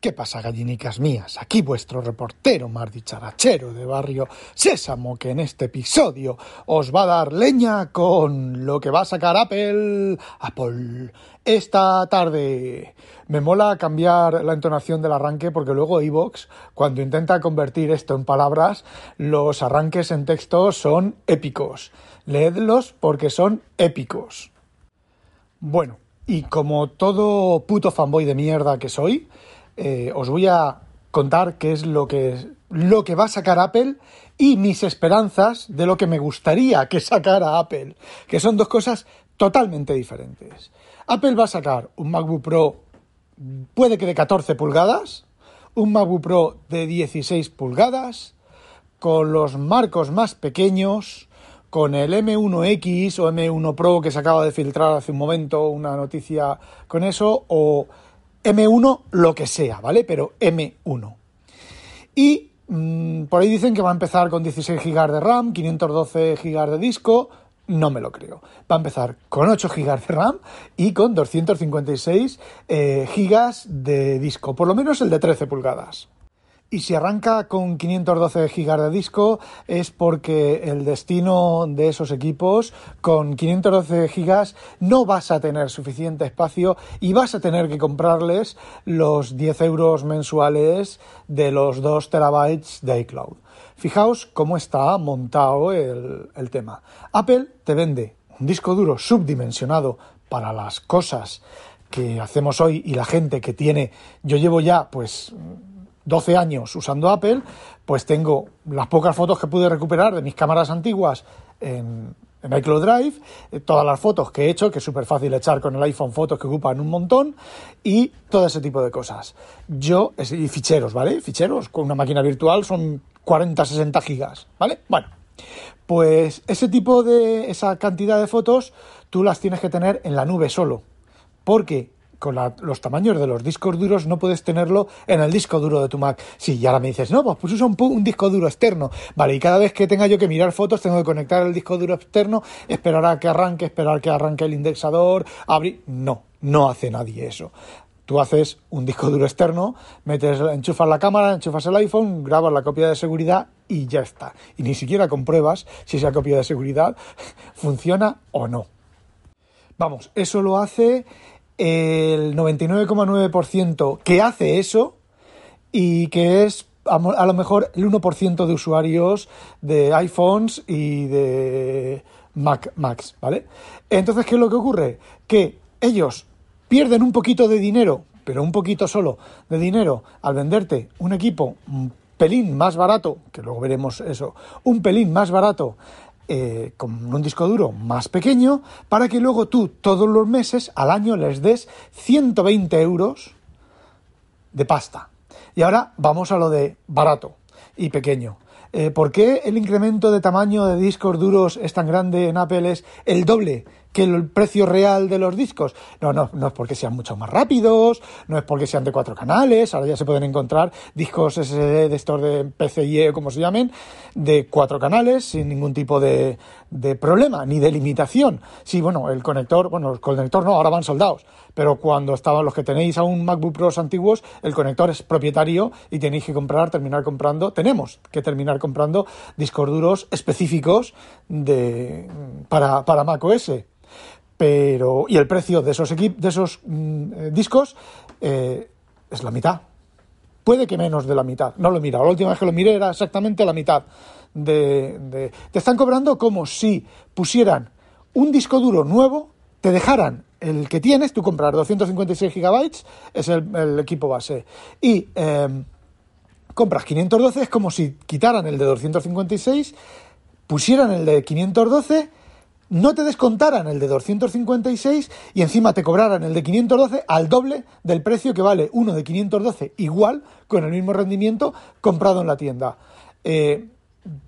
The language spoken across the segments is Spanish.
¿Qué pasa, gallinicas mías? Aquí vuestro reportero más dicharachero de barrio Sésamo, que en este episodio os va a dar leña con lo que va a sacar Apple. Apple. Esta tarde. Me mola cambiar la entonación del arranque porque luego Evox, cuando intenta convertir esto en palabras, los arranques en texto son épicos. Leedlos porque son épicos. Bueno, y como todo puto fanboy de mierda que soy, eh, os voy a contar qué es lo que, lo que va a sacar Apple y mis esperanzas de lo que me gustaría que sacara Apple, que son dos cosas totalmente diferentes. Apple va a sacar un MacBook Pro, puede que de 14 pulgadas, un MacBook Pro de 16 pulgadas, con los marcos más pequeños, con el M1X o M1 Pro que se acaba de filtrar hace un momento una noticia con eso, o M1 lo que sea, ¿vale? Pero M1. Y mm, por ahí dicen que va a empezar con 16 GB de RAM, 512 GB de disco, no me lo creo. Va a empezar con 8 GB de RAM y con 256 eh, GB de disco, por lo menos el de 13 pulgadas. Y si arranca con 512 GB de disco es porque el destino de esos equipos con 512 GB no vas a tener suficiente espacio y vas a tener que comprarles los 10 euros mensuales de los 2 terabytes de iCloud. Fijaos cómo está montado el, el tema. Apple te vende un disco duro subdimensionado para las cosas que hacemos hoy y la gente que tiene, yo llevo ya pues 12 años usando Apple, pues tengo las pocas fotos que pude recuperar de mis cámaras antiguas en, iCloud Drive, eh, todas las fotos que he hecho, que es súper fácil echar con el iPhone fotos que ocupan un montón, y todo ese tipo de cosas. Yo, y ficheros, ¿vale? Ficheros con una máquina virtual son 40, 60 gigas, ¿vale? Bueno, pues ese tipo de, esa cantidad de fotos, tú las tienes que tener en la nube solo, porque con los tamaños de los discos duros no puedes tenerlo en el disco duro de tu Mac. Sí, y ahora me dices, no, pues, pues usa un, disco duro externo. Vale, y cada vez que tenga yo que mirar fotos, tengo que conectar el disco duro externo, esperar a que arranque, esperar que arranque el indexador, abrir. No, no hace nadie eso. Tú haces un disco duro externo, metes, enchufas la cámara, enchufas el iPhone, grabas la copia de seguridad y ya está. Y ni siquiera compruebas si esa copia de seguridad funciona o no. Vamos, eso lo hace el 99,9% que hace eso y que es a lo mejor el 1% de usuarios de iPhones y de Mac Max, ¿vale? Entonces, ¿qué es lo que ocurre? Que ellos pierden un poquito de dinero, pero un poquito solo de dinero al venderte un equipo un pelín más barato, que luego veremos eso, un pelín más barato eh, con un disco duro más pequeño para que luego tú todos los meses al año les des 120 euros de pasta. Y ahora vamos a lo de barato y pequeño. Eh, ¿Por qué el incremento de tamaño de discos duros es tan grande en Apple? Es el doble que el precio real de los discos. No, no, no es porque sean mucho más rápidos, no es porque sean de cuatro canales, ahora ya se pueden encontrar discos SSD de estos de PCIe como se llamen, de cuatro canales sin ningún tipo de, de problema, ni de limitación. Sí, bueno, el conector, bueno, el conector no, ahora van soldados, pero cuando estaban los que tenéis aún MacBook Pros antiguos, el conector es propietario y tenéis que comprar, terminar comprando, tenemos que terminar comprando discos duros específicos de, para, para macOS. Pero y el precio de esos de esos mm, eh, discos eh, es la mitad. Puede que menos de la mitad. No lo he mirado. La última vez que lo miré era exactamente la mitad de, te están cobrando como si pusieran un disco duro nuevo te dejaran el que tienes tú comprar 256 gigabytes es el, equipo base y em, compras 512 es como si quitaran el de 256 pusieran el de 512 no te descontaran el de 256 y encima te cobraran el de 512 al doble del precio que vale uno de 512 igual con el mismo rendimiento comprado en la tienda. Eh,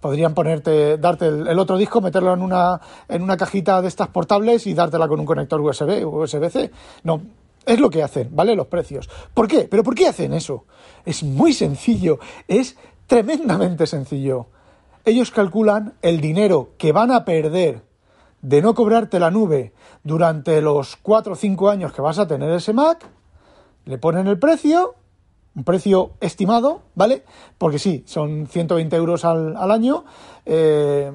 podrían ponerte, darte el, otro disco, meterlo en una, en una cajita de estas portables y dártela con un conector USB o USB-C. No, es lo que hacen, ¿vale? Los precios. ¿Por qué? ¿Pero por qué hacen eso? Es muy sencillo, es tremendamente sencillo. Ellos calculan el dinero que van a perder de no cobrarte la nube durante los 4 o 5 años que vas a tener ese Mac, le ponen el precio un precio estimado, ¿vale? Porque sí, son 120 euros al, año, eh,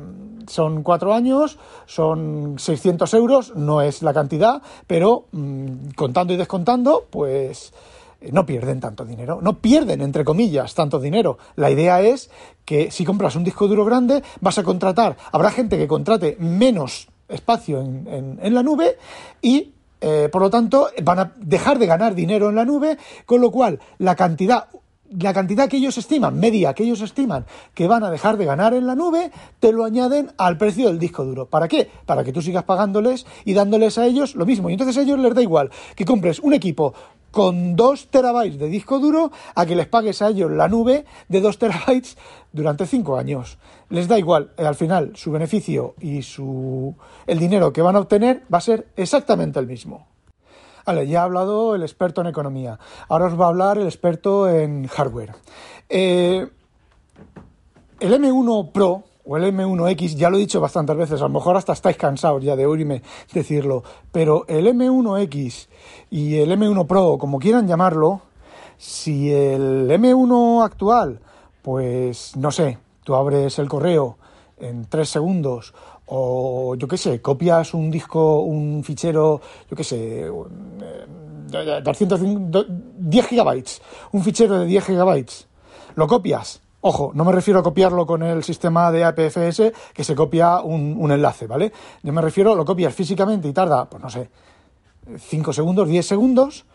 son cuatro años, son 600 euros, no es la cantidad, pero mm, contando y descontando, pues eh, no pierden tanto dinero, no pierden, entre comillas, tanto dinero. La idea es que si compras un disco duro grande, vas a contratar, habrá gente que contrate menos espacio en, en la nube y eh, por lo tanto, van a dejar de ganar dinero en la nube, con lo cual la cantidad, la cantidad que ellos estiman, media que ellos estiman que van a dejar de ganar en la nube, te lo añaden al precio del disco duro. ¿Para qué? Para que tú sigas pagándoles y dándoles a ellos lo mismo. Y entonces a ellos les da igual que compres un equipo con 2 terabytes de disco duro a que les pagues a ellos la nube de 2 terabytes durante 5 años. Les da igual, eh, al final su beneficio y su el dinero que van a obtener va a ser exactamente el mismo. Vale, ya ha hablado el experto en economía. Ahora os va a hablar el experto en hardware. Eh, el M1 Pro o el M1X, ya lo he dicho bastantes veces, a lo mejor hasta estáis cansados ya de oírme decirlo, pero el M1X y el M1 Pro, como quieran llamarlo, si el M1 actual, pues no sé, tú abres el correo en tres segundos o yo qué sé, copias un disco, un fichero, yo qué sé, 10 eh, gigabytes, un fichero de 10 gigabytes, lo copias Ojo, no me refiero a copiarlo con el sistema de APFS que se copia un, enlace, ¿vale? Yo me refiero, lo copias físicamente y tarda, pues no sé, 5 segundos, 10 segundos,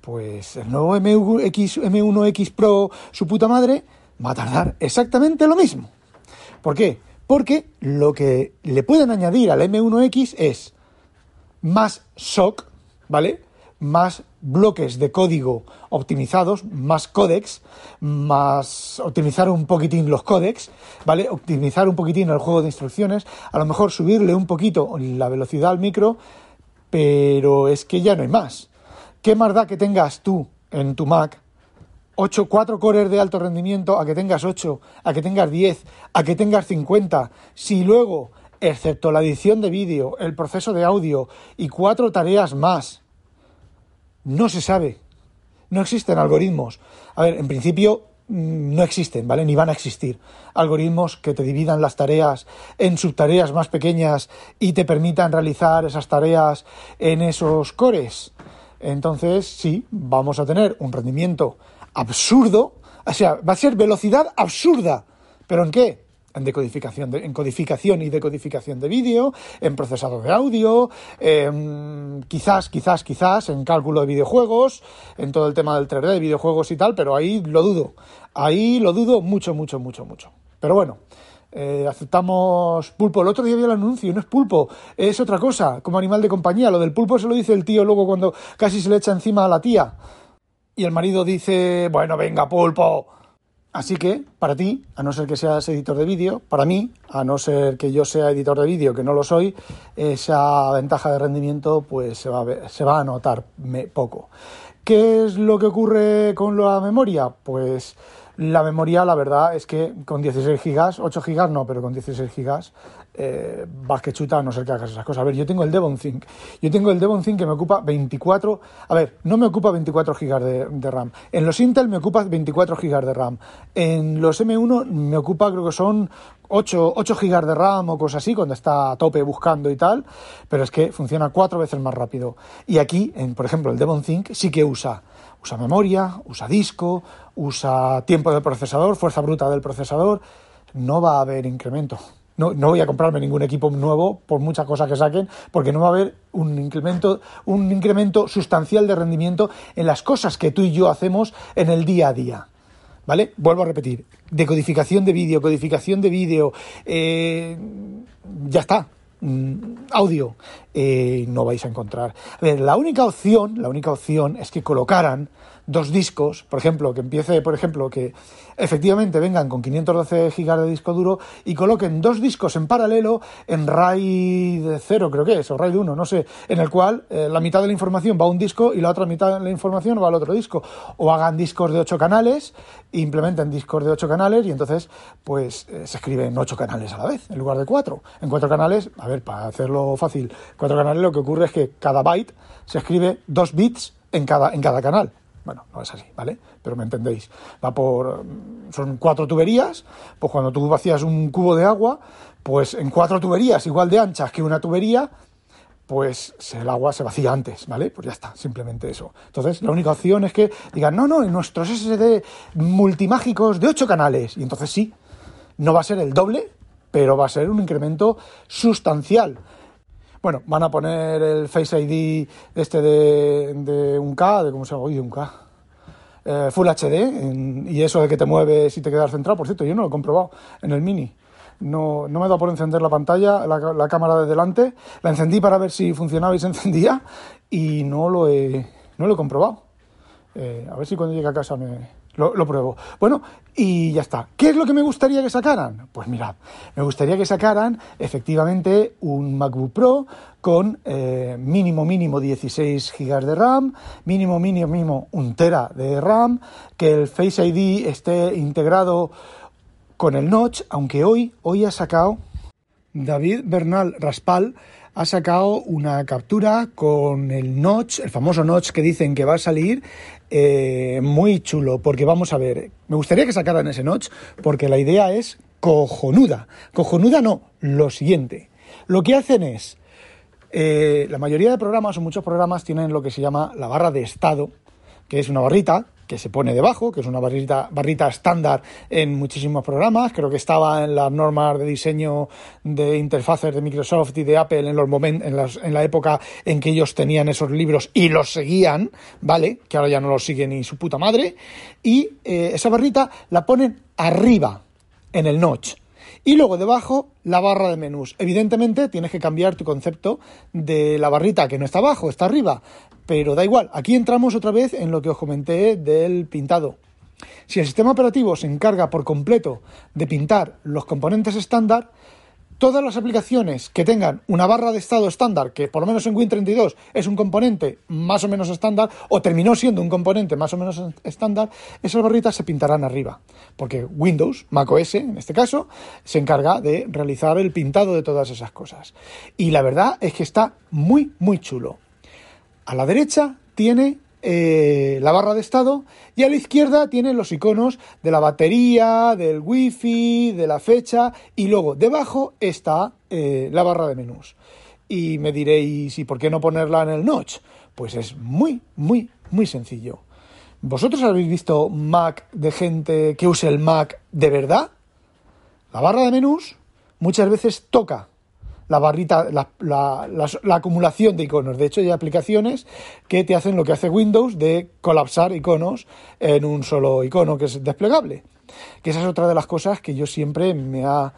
pues el nuevo MX, M1X Pro, su puta madre, va a tardar exactamente lo mismo. ¿Por qué? Porque lo que le pueden añadir al M1X es más SOC, ¿vale? más bloques de código optimizados, más códex, más optimizar un poquitín los códex, ¿vale? Optimizar un poquitín el juego de instrucciones, a lo mejor subirle un poquito la velocidad al micro, pero es que ya no hay más. ¿Qué más da que tengas tú en tu Mac 8, 4 cores de alto rendimiento, a que tengas 8, a que tengas 10, a que tengas 50, si luego, excepto la edición de vídeo, el proceso de audio y cuatro tareas más, no se sabe. No existen algoritmos. A ver, en principio mm, no existen, ¿vale? Ni van a existir algoritmos que te dividan las tareas en subtareas más pequeñas y te permitan realizar esas tareas en esos cores. Entonces, sí, vamos a tener un rendimiento absurdo, o sea, va a ser velocidad absurda. ¿Pero en qué? en decodificación, en codificación y decodificación de vídeo, en procesado de audio, quizás, quizás, quizás en cálculo de videojuegos, en todo el tema del 3D de videojuegos y tal, pero ahí lo dudo, ahí lo dudo mucho, mucho, mucho, mucho. Pero bueno, eh, aceptamos pulpo. El otro día había el anuncio, no es pulpo, es otra cosa, como animal de compañía. Lo del pulpo se lo dice el tío luego cuando casi se le echa encima a la tía. Y el marido dice, bueno, venga, pulpo Así que, para ti, a no ser que seas editor de vídeo, para mí, a no ser que yo sea editor de vídeo, que no lo soy, esa ventaja de rendimiento pues se va a, se va a notar poco. ¿Qué es lo que ocurre con la memoria? Pues la memoria, la verdad, es que con 16 gigas, 8 gigas no, pero con 16 gigas, eh, a no ser que hagas esas cosas. A ver, yo tengo el Devon Think. Yo tengo el Devon Think que me ocupa 24. A ver, no me ocupa 24 gigas de, RAM. En los Intel me ocupa 24 gigas de RAM. En los M1 me ocupa, creo que son 8, 8 gigas de RAM o cosas así, cuando está a tope buscando y tal. Pero es que funciona cuatro veces más rápido. Y aquí, en, por ejemplo, el Devon Think sí que usa usa memoria, usa disco, usa tiempo del procesador, fuerza bruta del procesador, no va a haber incremento. No, no, voy a comprarme ningún equipo nuevo por muchas cosas que saquen, porque no va a haber un incremento, un incremento sustancial de rendimiento en las cosas que tú y yo hacemos en el día a día. ¿Vale? Vuelvo a repetir, decodificación de vídeo, codificación de vídeo, eh, ya está, audio, eh, no vais a encontrar. A ver, la única opción, la única opción es que colocaran dos discos, por ejemplo, que empiece, por ejemplo, que efectivamente vengan con 512 gigas de disco duro y coloquen dos discos en paralelo en RAID 0, creo que es, o RAID 1, no sé, en el cual eh, la mitad de la información va a un disco y la otra mitad de la información va al otro disco. O hagan discos de 8 canales, implementen discos de 8 canales y entonces, pues, eh, se escriben 8 canales a la vez, en lugar de 4. En 4 canales, a ver, para hacerlo fácil, 4 canales lo que ocurre es que cada byte se escribe 2 bits en cada, en cada canal. Bueno, no es así, ¿vale? Pero me entendéis. Va por. Son cuatro tuberías. Pues cuando tú vacías un cubo de agua, pues en cuatro tuberías igual de anchas que una tubería, pues el agua se vacía antes, ¿vale? Pues ya está, simplemente eso. Entonces, la única opción es que digan, no, no, en nuestros SSD multimágicos de ocho canales. Y entonces sí, no va a ser el doble, pero va a ser un incremento sustancial. Bueno, van a poner el Face ID este de, de un K, de cómo se llama un K. Eh, Full HD y eso de que te mueves y te quedas centrado, por cierto, yo no lo he comprobado en el Mini. No, no me dado por encender la pantalla, la, cámara de delante. La encendí para ver si funcionaba y se encendía y no lo he, no lo he comprobado. Eh, a ver si cuando llegue a casa me, lo, pruebo. Bueno, y ya está. ¿Qué es lo que me gustaría que sacaran? Pues mirad, me gustaría que sacaran efectivamente un MacBook Pro con eh, mínimo mínimo 16 GB de RAM, mínimo mínimo mínimo 1 tera de RAM, que el Face ID esté integrado con el notch, aunque hoy, hoy ha sacado David Bernal Raspal ha sacado una captura con el notch, el famoso notch que dicen que va a salir eh, muy chulo, porque vamos a ver, me gustaría que sacaran ese notch, porque la idea es cojonuda. Cojonuda no, lo siguiente. Lo que hacen es, eh, la mayoría de programas o muchos programas tienen lo que se llama la barra de estado, que es una barrita que se pone debajo, que es una barrita, barrita estándar en muchísimos programas. Creo que estaba en las normas de diseño de interfaces de Microsoft y de Apple en, los momentos, en, en la época en que ellos tenían esos libros y los seguían, ¿vale? Que ahora ya no los sigue ni su puta madre. Y eh, esa barrita la ponen arriba, en el notch y luego debajo la barra de menús. Evidentemente tienes que cambiar tu concepto de la barrita que no está abajo, está arriba, pero da igual. Aquí entramos otra vez en lo que os comenté del pintado. Si el sistema operativo se encarga por completo de pintar los componentes estándar, todas las aplicaciones que tengan una barra de estado estándar, que por lo menos en Win32 es un componente más o menos estándar, o terminó siendo un componente más o menos estándar, esas barritas se pintarán arriba. Porque Windows, macOS en este caso, se encarga de realizar el pintado de todas esas cosas. Y la verdad es que está muy, muy chulo. A la derecha tiene eh, la barra de estado y a la izquierda tiene los iconos de la batería, del wifi, de la fecha y luego debajo está eh, la barra de menús. Y me diréis, ¿y por qué no ponerla en el notch? Pues es muy, muy, muy sencillo. ¿Vosotros habéis visto Mac de gente que use el Mac de verdad? La barra de menús muchas veces toca la barrita, la, acumulación de iconos. De hecho, hay aplicaciones que te hacen lo que hace Windows de colapsar iconos en un solo icono que es desplegable. Que esa es otra de las cosas que yo siempre me ha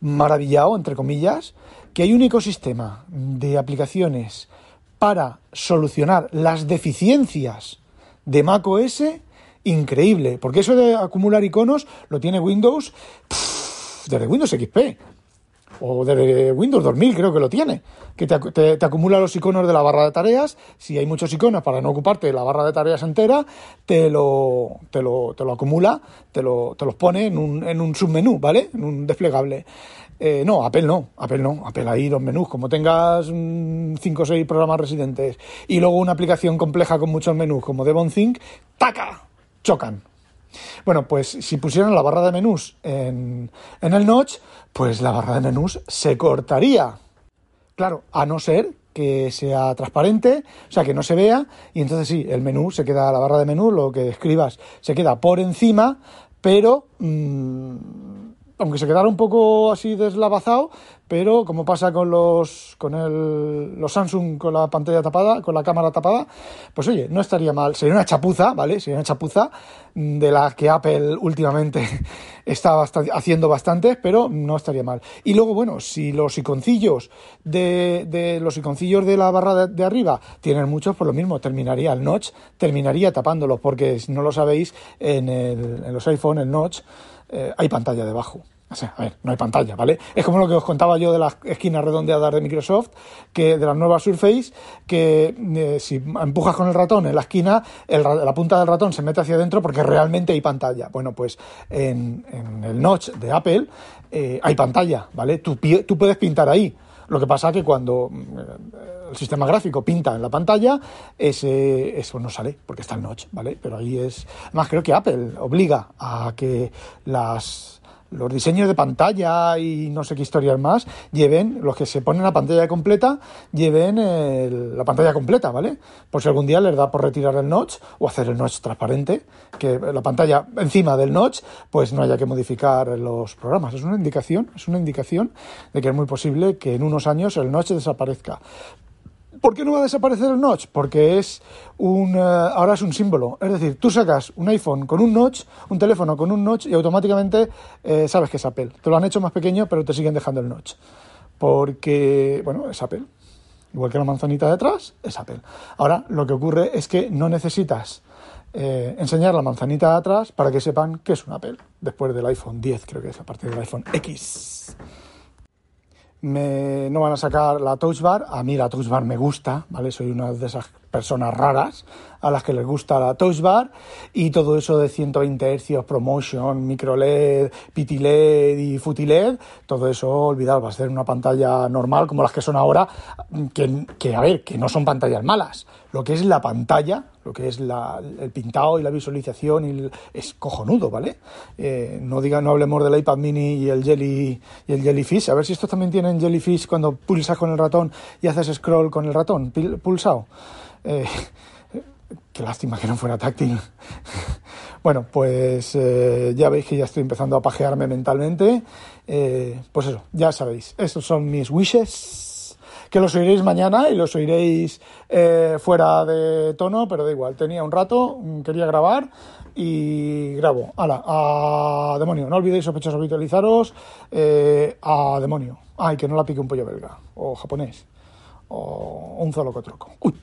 maravillado, entre comillas, que hay un ecosistema de aplicaciones para solucionar las deficiencias de macOS increíble, porque eso de acumular iconos lo tiene Windows desde Windows XP o de Windows 2000 creo que lo tiene, que te, acumula los iconos de la barra de tareas, si hay muchos iconos para no ocuparte de la barra de tareas entera, te lo, te lo, te lo acumula, te, lo, te los pone en un, en un submenú, ¿vale? En un desplegable. Eh, no, Apple no, Apple no, Apple ahí los menús, como tengas 5 o 6 programas residentes y luego una aplicación compleja con muchos menús como Devon ¡taca! chocan, bueno, pues si pusieran la barra de menús en, el notch, pues la barra de menús se cortaría. Claro, a no ser que sea transparente, o sea, que no se vea, y entonces sí, el menú se queda, la barra de menú, lo que escribas, se queda por encima, pero mm, aunque se quedara un poco así deslavazado, pero como pasa con los con el, los Samsung con la pantalla tapada, con la cámara tapada, pues oye, no estaría mal. Sería una chapuza, ¿vale? Sería una chapuza de la que Apple últimamente está haciendo bastantes, pero no estaría mal. Y luego, bueno, si los iconcillos de, de los iconcillos de la barra de, arriba tienen muchos, pues lo mismo, terminaría el notch, terminaría tapándolos, porque si no lo sabéis, en, el, en los iPhone, el notch, eh, hay pantalla debajo. O sea, a ver, no hay pantalla, ¿vale? Es como lo que os contaba yo de las esquinas redondeadas de Microsoft, que de las nuevas Surface, que eh, si empujas con el ratón en la esquina, la punta del ratón se mete hacia adentro porque realmente hay pantalla. Bueno, pues en, el notch de Apple eh, hay pantalla, ¿vale? Tú puedes pintar ahí. Lo que pasa es que cuando eh, el sistema gráfico pinta en la pantalla, ese, eso no sale, porque está el notch, ¿vale? Pero ahí es... Además, creo que Apple obliga a que las los diseños de pantalla y no sé qué historias más lleven, los que se ponen la pantalla completa, lleven la pantalla completa, ¿vale? Por si algún día les da por retirar el notch o hacer el notch transparente, que la pantalla encima del notch, pues no haya que modificar los programas. Es una indicación, es una indicación de que es muy posible que en unos años el notch desaparezca. ¿Por qué no va a desaparecer el notch? Porque es un, eh, ahora es un símbolo. Es decir, tú sacas un iPhone con un notch, un teléfono con un notch y automáticamente eh, sabes que es Apple. Te lo han hecho más pequeño, pero te siguen dejando el notch. Porque, bueno, es Apple. Igual que la manzanita de atrás, es Apple. Ahora, lo que ocurre es que no necesitas eh, enseñar la manzanita de atrás para que sepan que es un Apple. Después del iPhone 10, creo que es, a partir del iPhone X me, no van a sacar la Touch Bar. A mí la Touch Bar me gusta, ¿vale? Soy una de esas personas raras a las que les gusta la Touch Bar y todo eso de 120 Hz, Promotion, Micro LED, PT LED y Futi LED, todo eso olvidad, va a ser una pantalla normal como las que son ahora, que, que a ver, que no son pantallas malas. Lo que es la pantalla, lo que es el pintado y la visualización y es cojonudo, ¿vale? Eh, no diga, no hablemos del iPad mini y el Jelly y el Jellyfish, a ver si estos también tienen Jellyfish cuando pulsas con el ratón y haces scroll con el ratón pulsado. Eh, qué lástima que no fuera táctil. bueno, pues eh, ya veis que ya estoy empezando a pajearme mentalmente. pues eso, ya sabéis, estos son mis wishes que los oiréis mañana y los oiréis eh, fuera de tono, pero da igual. Tenía un rato, mm, quería grabar y grabo. ¡Hala! A demonio. No olvidéis, sospechosos, habitualizaros. Eh, a demonio. Ay, que no la pique un pollo belga. O japonés. O un zoolocotroco. ¡Uy!